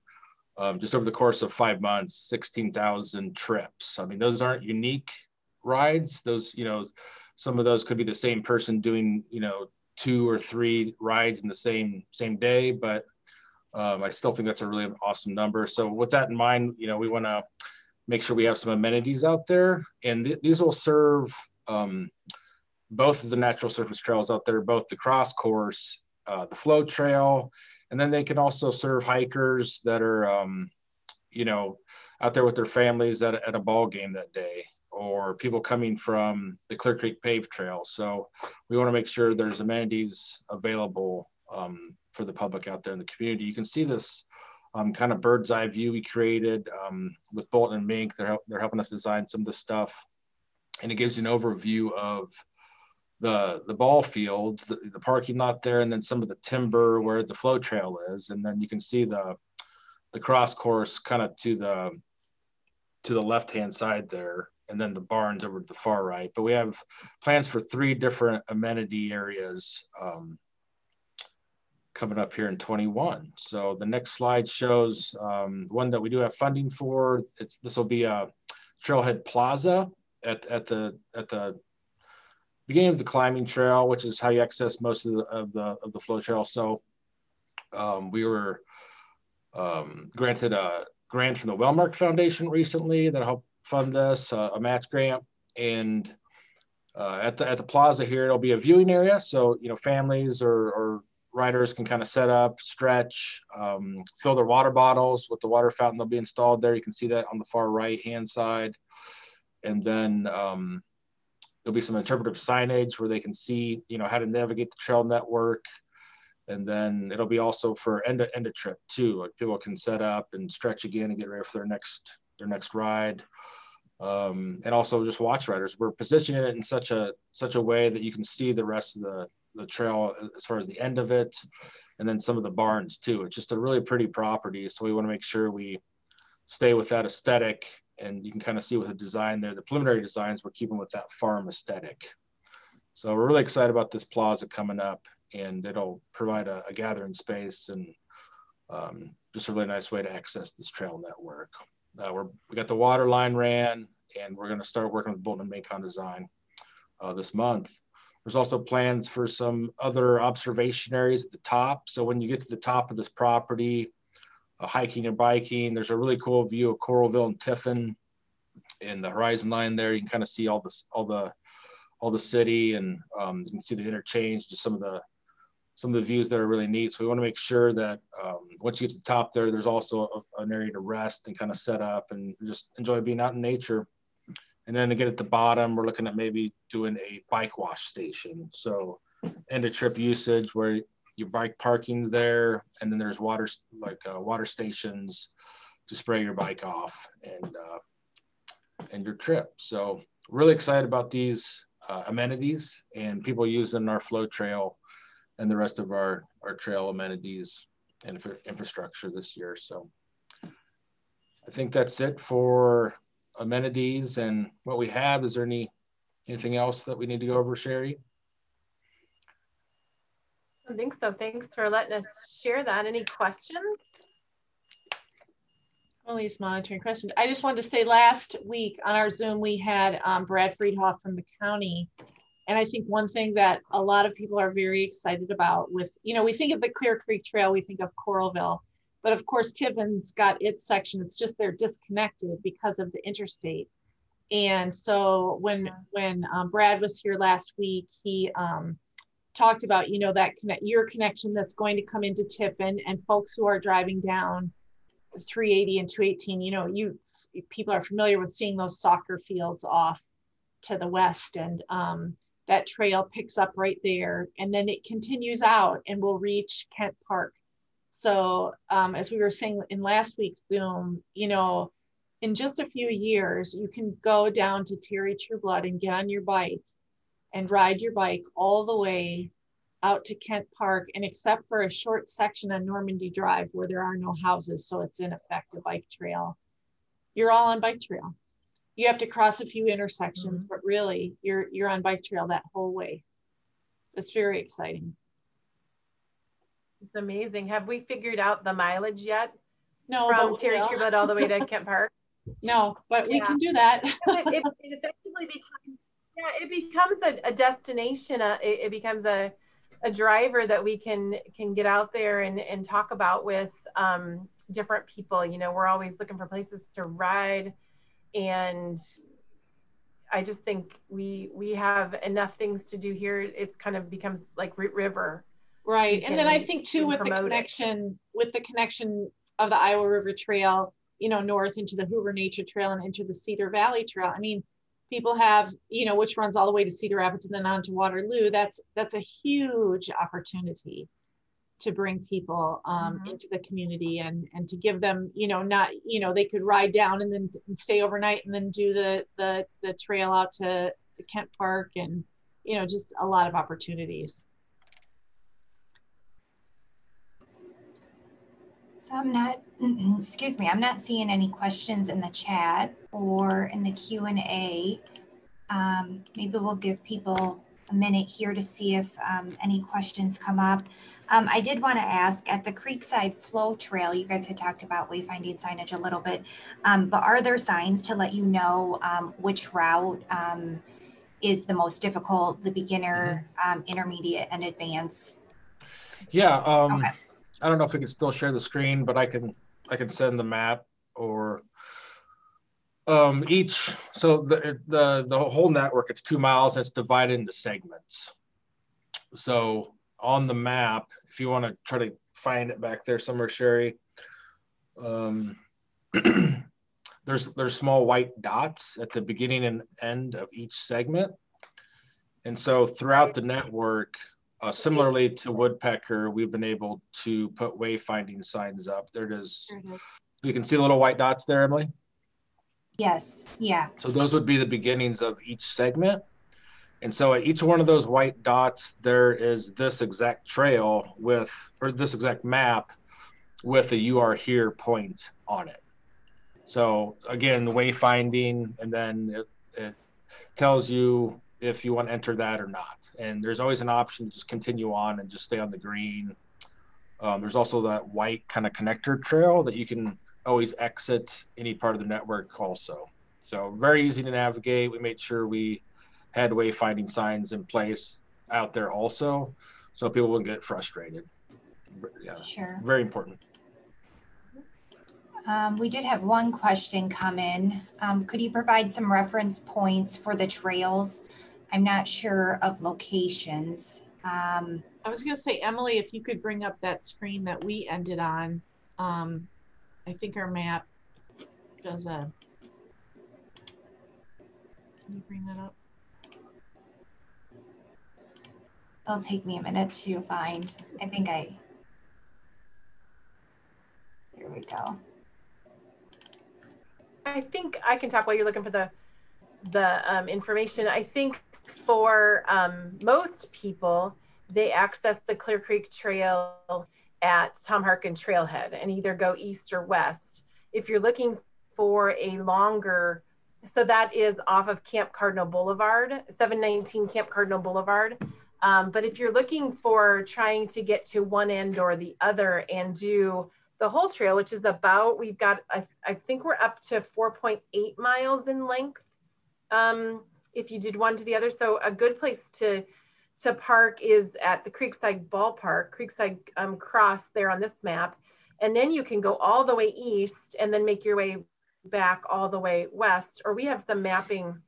um, just over the course of five months, 16,000 trips. I mean, those aren't unique rides. Those, you know, some of those could be the same person doing, you know, two or three rides in the same same day, but um, I still think that's a really awesome number. So with that in mind, you know, we want to make sure we have some amenities out there, and th these will serve um, both of the natural surface trails out there, both the cross course uh, the flow trail, and then they can also serve hikers that are, um, you know, out there with their families at, at a ball game that day, or people coming from the Clear Creek Pave Trail. So we want to make sure there's amenities available um, for the public out there in the community. You can see this um, kind of bird's eye view we created um, with Bolton and Menk. They're, they're helping us design some of the stuff. And it gives you an overview of the the ball fields, the, the parking lot there, and then some of the timber where the flow trail is, and then you can see the the cross course kind of to the to the left hand side there, and then the barns over to the far right. But we have plans for three different amenity areas um, coming up here in 21. So the next slide shows um, one that we do have funding for. It's this will be a Trailhead Plaza at at the at the beginning of the climbing trail, which is how you access most of the of the, of the flow trail. So um, we were um, granted a grant from the Wellmark Foundation recently that helped fund this, uh, a match grant, and uh, at the at the plaza here, it'll be a viewing area. So you know, families or, or riders can kind of set up, stretch, um, fill their water bottles with the water fountain that'll be installed there. You can see that on the far right hand side. And then um, there'll be some interpretive signage where they can see, you know, how to navigate the trail network. And then it'll be also for end to end of trip too. Like people can set up and stretch again and get ready for their next their next ride. Um, and also just watch riders. We're positioning it in such a such a way that you can see the rest of the the trail as far as the end of it, and then some of the barns too. It's just a really pretty property, so we want to make sure we stay with that aesthetic. And you can kind of see with the design there, the preliminary designs, we're keeping with that farm aesthetic. So we're really excited about this plaza coming up, and it'll provide a, a gathering space and um, just a really nice way to access this trail network. Uh, we're, we got the water line ran, and we're going to start working with Bolton and Macon Design uh, this month. There's also plans for some other observation areas at the top. So when you get to the top of this property, uh, hiking and biking, there's a really cool view of Coralville and Tiffin in the horizon line there. You can kind of see all this, all the, all the city, and um, you can see the interchange, just some of the, some of the views that are really neat. So we want to make sure that um, once you get to the top there, there's also a, an area to rest and kind of set up and just enjoy being out in nature. And then again at the bottom, we're looking at maybe doing a bike wash station. So end of trip usage where your bike parking's there, and then there's water like uh, water stations to spray your bike off and uh, and your trip. So really excited about these uh, amenities and people using our flow trail and the rest of our our trail amenities and infrastructure this year. So I think that's it for amenities and what we have. Is there any anything else that we need to go over, Sherri? I think so. Thanks for letting us share that. Any questions? Ellie's monitoring questions. I just wanted to say last week on our Zoom, we had um, Brad Freidhof from the county. And I think one thing that a lot of people are very excited about with, you know, we think of the Clear Creek Trail, we think of Coralville. But of course, Tiffin's got its section. It's just they're disconnected because of the interstate. And so when when um, Brad was here last week, he um, talked about you know that connect your connection that's going to come into Tiffin and folks who are driving down 380 and 218. You know, you people are familiar with seeing those soccer fields off to the west, and um, that trail picks up right there, and then it continues out and will reach Kent Park so um, as we were saying in last week's Zoom, you know, in just a few years, you can go down to Terry Trueblood and get on your bike and ride your bike all the way out to Kent Park. And except for a short section on Normandy Drive where there are no houses, so it's in effect a bike trail, you're all on bike trail. You have to cross a few intersections, mm-hmm. but really you're you're on bike trail that whole way. It's very exciting. It's amazing. Have we figured out the mileage yet? No, from Terry Trueblood all the way to <laughs> Kent Park. No, but we can do that. <laughs> it, it, it, effectively becomes, yeah, it becomes a, a destination. Uh, it, it, becomes a, a driver that we can can get out there and, and talk about with um, different people. You know, we're always looking for places to ride, and I just think we we have enough things to do here. It's kind of becomes like Root River Right. And then I think too with the connection it. with the connection of the Iowa River Trail, you know, north into the Hoover Nature Trail and into the Cedar Valley Trail. I mean, people have, you know, which runs all the way to Cedar Rapids and then on to Waterloo. That's that's a huge opportunity to bring people um, mm-hmm. into the community and and to give them, you know, not, you know, they could ride down and then and stay overnight and then do the the the trail out to Kent Park and you know, just a lot of opportunities. So I'm not, excuse me, I'm not seeing any questions in the chat or in the Q&A. Um, maybe we'll give people a minute here to see if um, any questions come up. Um, I did want to ask at the Creekside Flow Trail, you guys had talked about wayfinding signage a little bit, um, but are there signs to let you know um, which route um, is the most difficult, the beginner, mm-hmm. intermediate, and advanced? Yeah. Okay I don't know if we can still share the screen, but I can I can send the map or um, each. So the the the whole network it's two miles. It's divided into segments. So on the map, if you want to try to find it back there somewhere, Sherri. Um, <clears throat> there's there's small white dots at the beginning and end of each segment. And so throughout the network, uh, similarly to Woodpecker, we've been able to put wayfinding signs up. There it is. There it is. You can see the little white dots there, Emily. Yes, yeah. So those would be the beginnings of each segment. And so at each one of those white dots, there is this exact trail with, or this exact map with a you are here point on it. So again, wayfinding, and then it, it tells you if you want to enter that or not. And there's always an option to just continue on and just stay on the green. Um, there's also that white kind of connector trail that you can always exit any part of the network also. So very easy to navigate. We made sure we had wayfinding signs in place out there also, so people wouldn't get frustrated. Yeah, Sure. very important. Um, we did have one question come in. Um, could you provide some reference points for the trails? I'm not sure of locations. Um, I was gonna say, Emily, if you could bring up that screen that we ended on. Um, I think our map does a. Can you bring that up? it'll take me a minute to find. I think I. Here we go. I think I can talk while you're looking for the the um, information. I think for um, most people, they access the Clear Creek Trail at Tom Harkin Trailhead and either go east or west. If you're looking for a longer, so that is off of Camp Cardinal Boulevard, 719 Camp Cardinal Boulevard. Um, but if you're looking for trying to get to one end or the other and do the whole trail, which is about, we've got, I, I think we're up to 4.8 miles in length. Um, if you did one to the other. So a good place to, to park is at the Creekside Ballpark, Creekside um, Cross there on this map. And then you can go all the way east and then make your way back all the way west. Or we have some mapping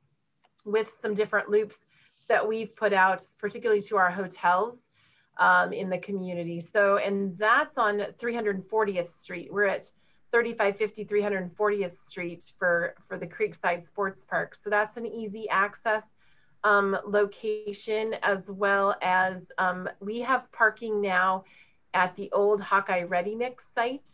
with some different loops that we've put out, particularly to our hotels um, in the community. So, and that's on 340th Street. We're at 3550 340th Street for, for the Creekside Sports Park. So that's an easy access um, location as well as um, we have parking now at the old Hawkeye Ready Mix site.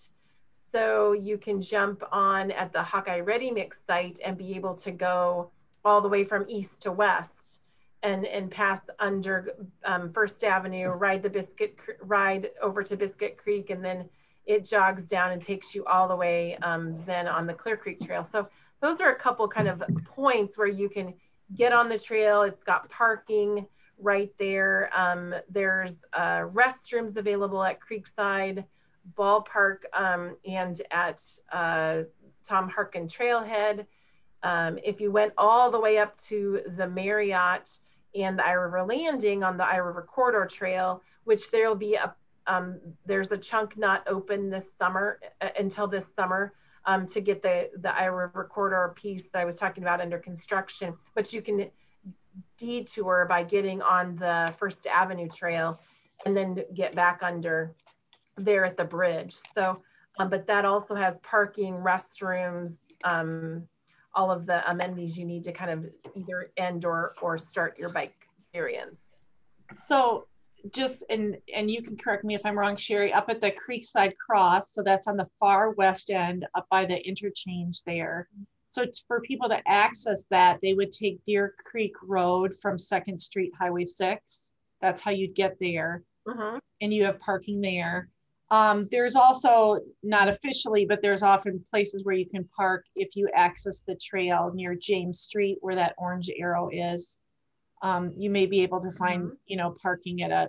So you can jump on at the Hawkeye Ready Mix site and be able to go all the way from east to west and and pass under um, First Avenue, ride the Biscuit, ride over to Biscuit Creek, and then it jogs down and takes you all the way um, then on the Clear Creek Trail. So those are a couple kind of points where you can get on the trail. It's got parking right there. Um, there's uh, restrooms available at Creekside Ballpark um, and at uh, Tom Harkin Trailhead. Um, if you went all the way up to the Marriott and the Iowa River Landing on the Iowa River Corridor Trail, which there'll be a um, there's a chunk not open this summer uh, until this summer um, to get the the Iowa River Corridor piece that I was talking about under construction. But you can detour by getting on the First Avenue Trail and then get back under there at the bridge. So, um, but that also has parking, restrooms, um, all of the amenities you need to kind of either end or or start your bike experience. So just and and you can correct me if I'm wrong, Sherri, up at the Creekside Cross, so that's on the far west end up by the interchange there. So for people to access that, they would take Deer Creek Road from Second Street Highway 6. That's how you'd get there. Mhm. And you have parking there. Um, there's also not officially, but there's often places where you can park if you access the trail near James Street where that orange arrow is. Um, you may be able to find, you know, parking at a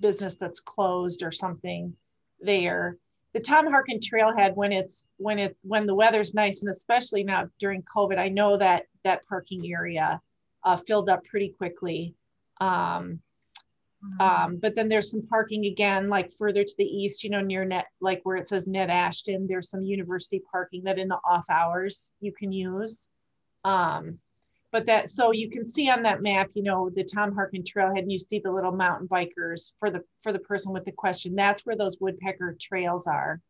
business that's closed or something there. The Tom Harkin Trailhead, when it's when it's when the weather's nice, and especially now during COVID, I know that that parking area uh, filled up pretty quickly. Um, um, but then there's some parking again, like further to the east, you know, near net, like where it says ned Ashton, there's some university parking that in the off hours you can use. Um, but that so you can see on that map you know the tom harkin trailhead and you see the little mountain bikers for the for the person with the question. That's where those woodpecker trails are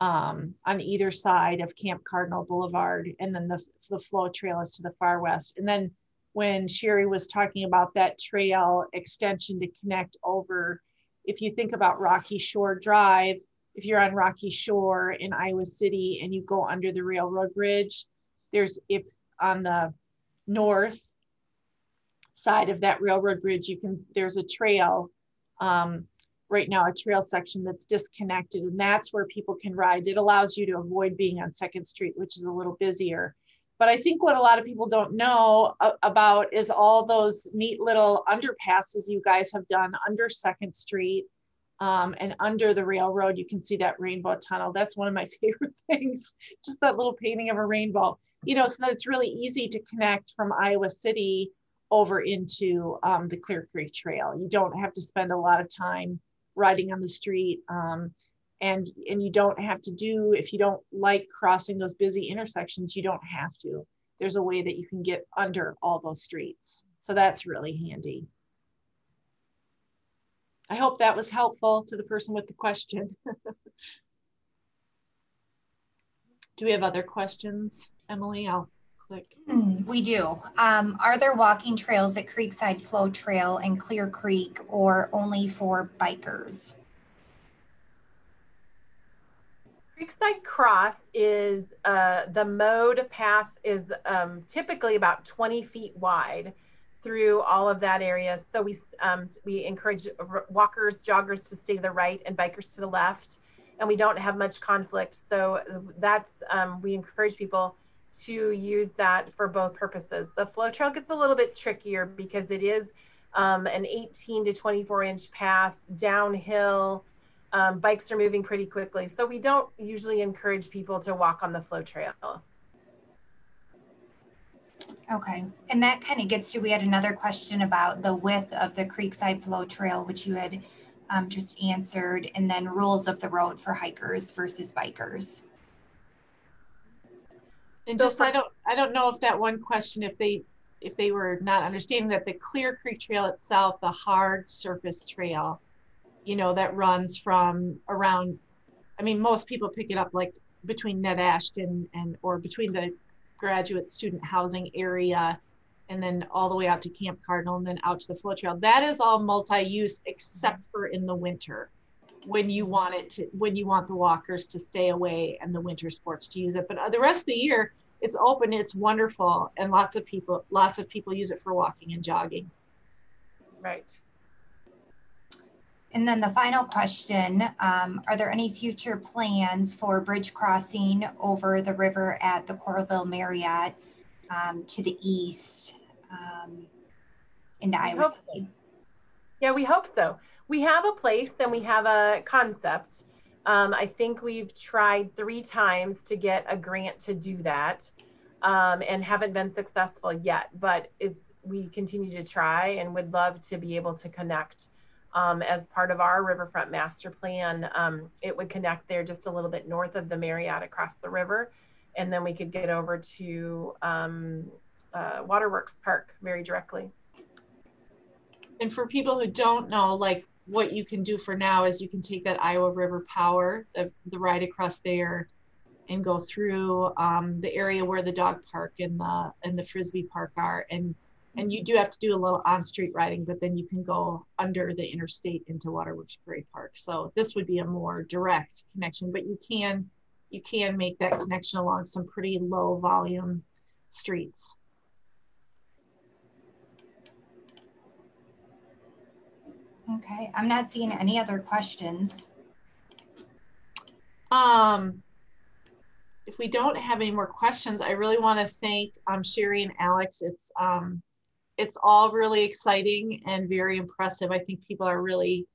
um, on either side of camp cardinal boulevard. And then the, the flow trail is to the far west. And then when sherri was talking about that trail extension to connect over if you think about rocky shore drive if you're on rocky shore in iowa city and you go under the railroad bridge there's if on the north side of that railroad bridge, you can, there's a trail, um, right now, a trail section that's disconnected and that's where people can ride. It allows you to avoid being on Second Street, which is a little busier. But I think what a lot of people don't know about is all those neat little underpasses you guys have done under Second Street um, and under the railroad. You can see that rainbow tunnel. That's one of my <laughs> favorite things, just that little painting of a rainbow you know, so that it's really easy to connect from Iowa City over into um, the Clear Creek Trail. You don't have to spend a lot of time riding on the street. Um, and, and you don't have to do, if you don't like crossing those busy intersections, you don't have to. There's a way that you can get under all those streets. So that's really handy. I hope that was helpful to the person with the question. <laughs> do we have other questions? Emily, I'll click. Hmm, we do. Um, are there walking trails at Creekside Flow Trail and Clear Creek or only for bikers? Creekside Cross is uh, the mowed path is um, typically about 20 feet wide through all of that area. So we um, we encourage walkers, joggers to stay to the right and bikers to the left, and we don't have much conflict. So that's um, we encourage people to use that for both purposes. The flow trail gets a little bit trickier because it is um, an 18 to 24 inch path downhill. Um, bikes are moving pretty quickly. So we don't usually encourage people to walk on the flow trail. Okay, and that kind of gets to, we had another question about the width of the Creekside Flow Trail, which you had um, just answered, and then rules of the road for hikers versus bikers. And just, I don't, I don't know if that one question, if they, if they were not understanding that the Clear Creek Trail itself, the hard surface trail, you know, that runs from around, I mean, most people pick it up like between Ned Ashton and, or between the graduate student housing area and then all the way out to Camp Cardinal and then out to the flow trail. That is all multi-use except for in the winter when you want it to when you want the walkers to stay away and the winter sports to use it but uh, the rest of the year it's open it's wonderful and lots of people lots of people use it for walking and jogging right and then the final question um, Are there any future plans for bridge crossing over the river at the Coralville Marriott um, to the east um, into Iowa City? So. Yeah, we hope so we have a place and we have a concept. Um, I think we've tried three times to get a grant to do that um, and haven't been successful yet. But it's we continue to try and would love to be able to connect um, as part of our riverfront master plan. Um, it would connect there just a little bit north of the Marriott across the river, and then we could get over to um, uh, Waterworks Park very directly. And for people who don't know, like what you can do for now is you can take that Iowa River Power, the, the ride across there, and go through um, the area where the dog park and the and the frisbee park are, and and you do have to do a little on-street riding, but then you can go under the interstate into Waterworks Prairie Park. So this would be a more direct connection, but you can you can make that connection along some pretty low volume streets. Okay, I'm not seeing any other questions. Um, if we don't have any more questions, I really want to thank um, Sherri and Alex. It's um, it's all really exciting and very impressive. I think people are really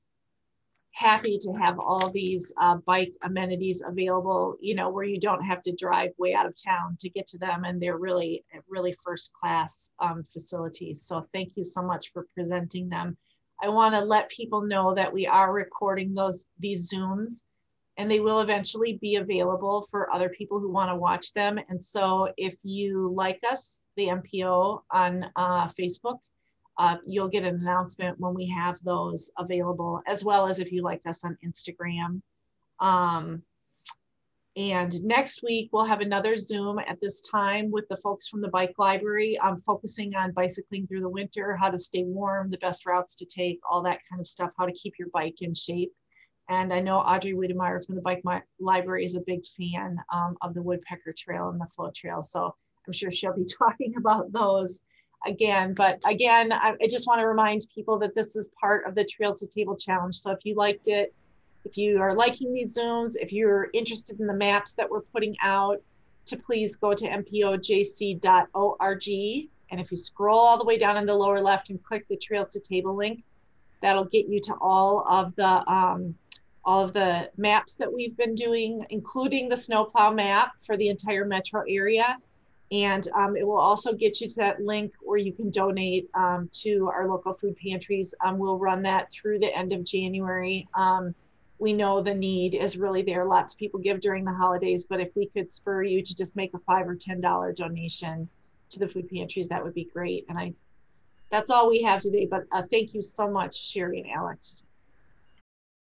happy to have all these uh, bike amenities available, you know, where you don't have to drive way out of town to get to them. And they're really, really first class um, facilities. So thank you so much for presenting them. I want to let people know that we are recording those these Zooms and they will eventually be available for other people who want to watch them. And so if you like us, the MPO on uh, Facebook, uh, you'll get an announcement when we have those available, as well as if you like us on Instagram. Um, and next week, we'll have another Zoom at this time with the folks from the bike library, um, focusing on bicycling through the winter, how to stay warm, the best routes to take, all that kind of stuff, how to keep your bike in shape. And I know Audrey Wiedemeyer from the Bike Library is a big fan um, of the Woodpecker Trail and the Flow Trail. So I'm sure she'll be <laughs> talking about those again. But again, I, I just want to remind people that this is part of the Trails to Table Challenge. So if you liked it, if you are liking these Zooms, if you're interested in the maps that we're putting out, to please go to mpojc.org. And if you scroll all the way down in the lower left and click the Trails to Table link, that'll get you to all of the um, all of the maps that we've been doing, including the snowplow map for the entire metro area. And um, it will also get you to that link where you can donate um, to our local food pantries. Um, we'll run that through the end of January. We know the need is really there. Lots of people give during the holidays, but if we could spur you to just make a five or ten dollar donation to the food pantries, that would be great. And I, that's all we have today. But uh, thank you so much, Sherri and Alex.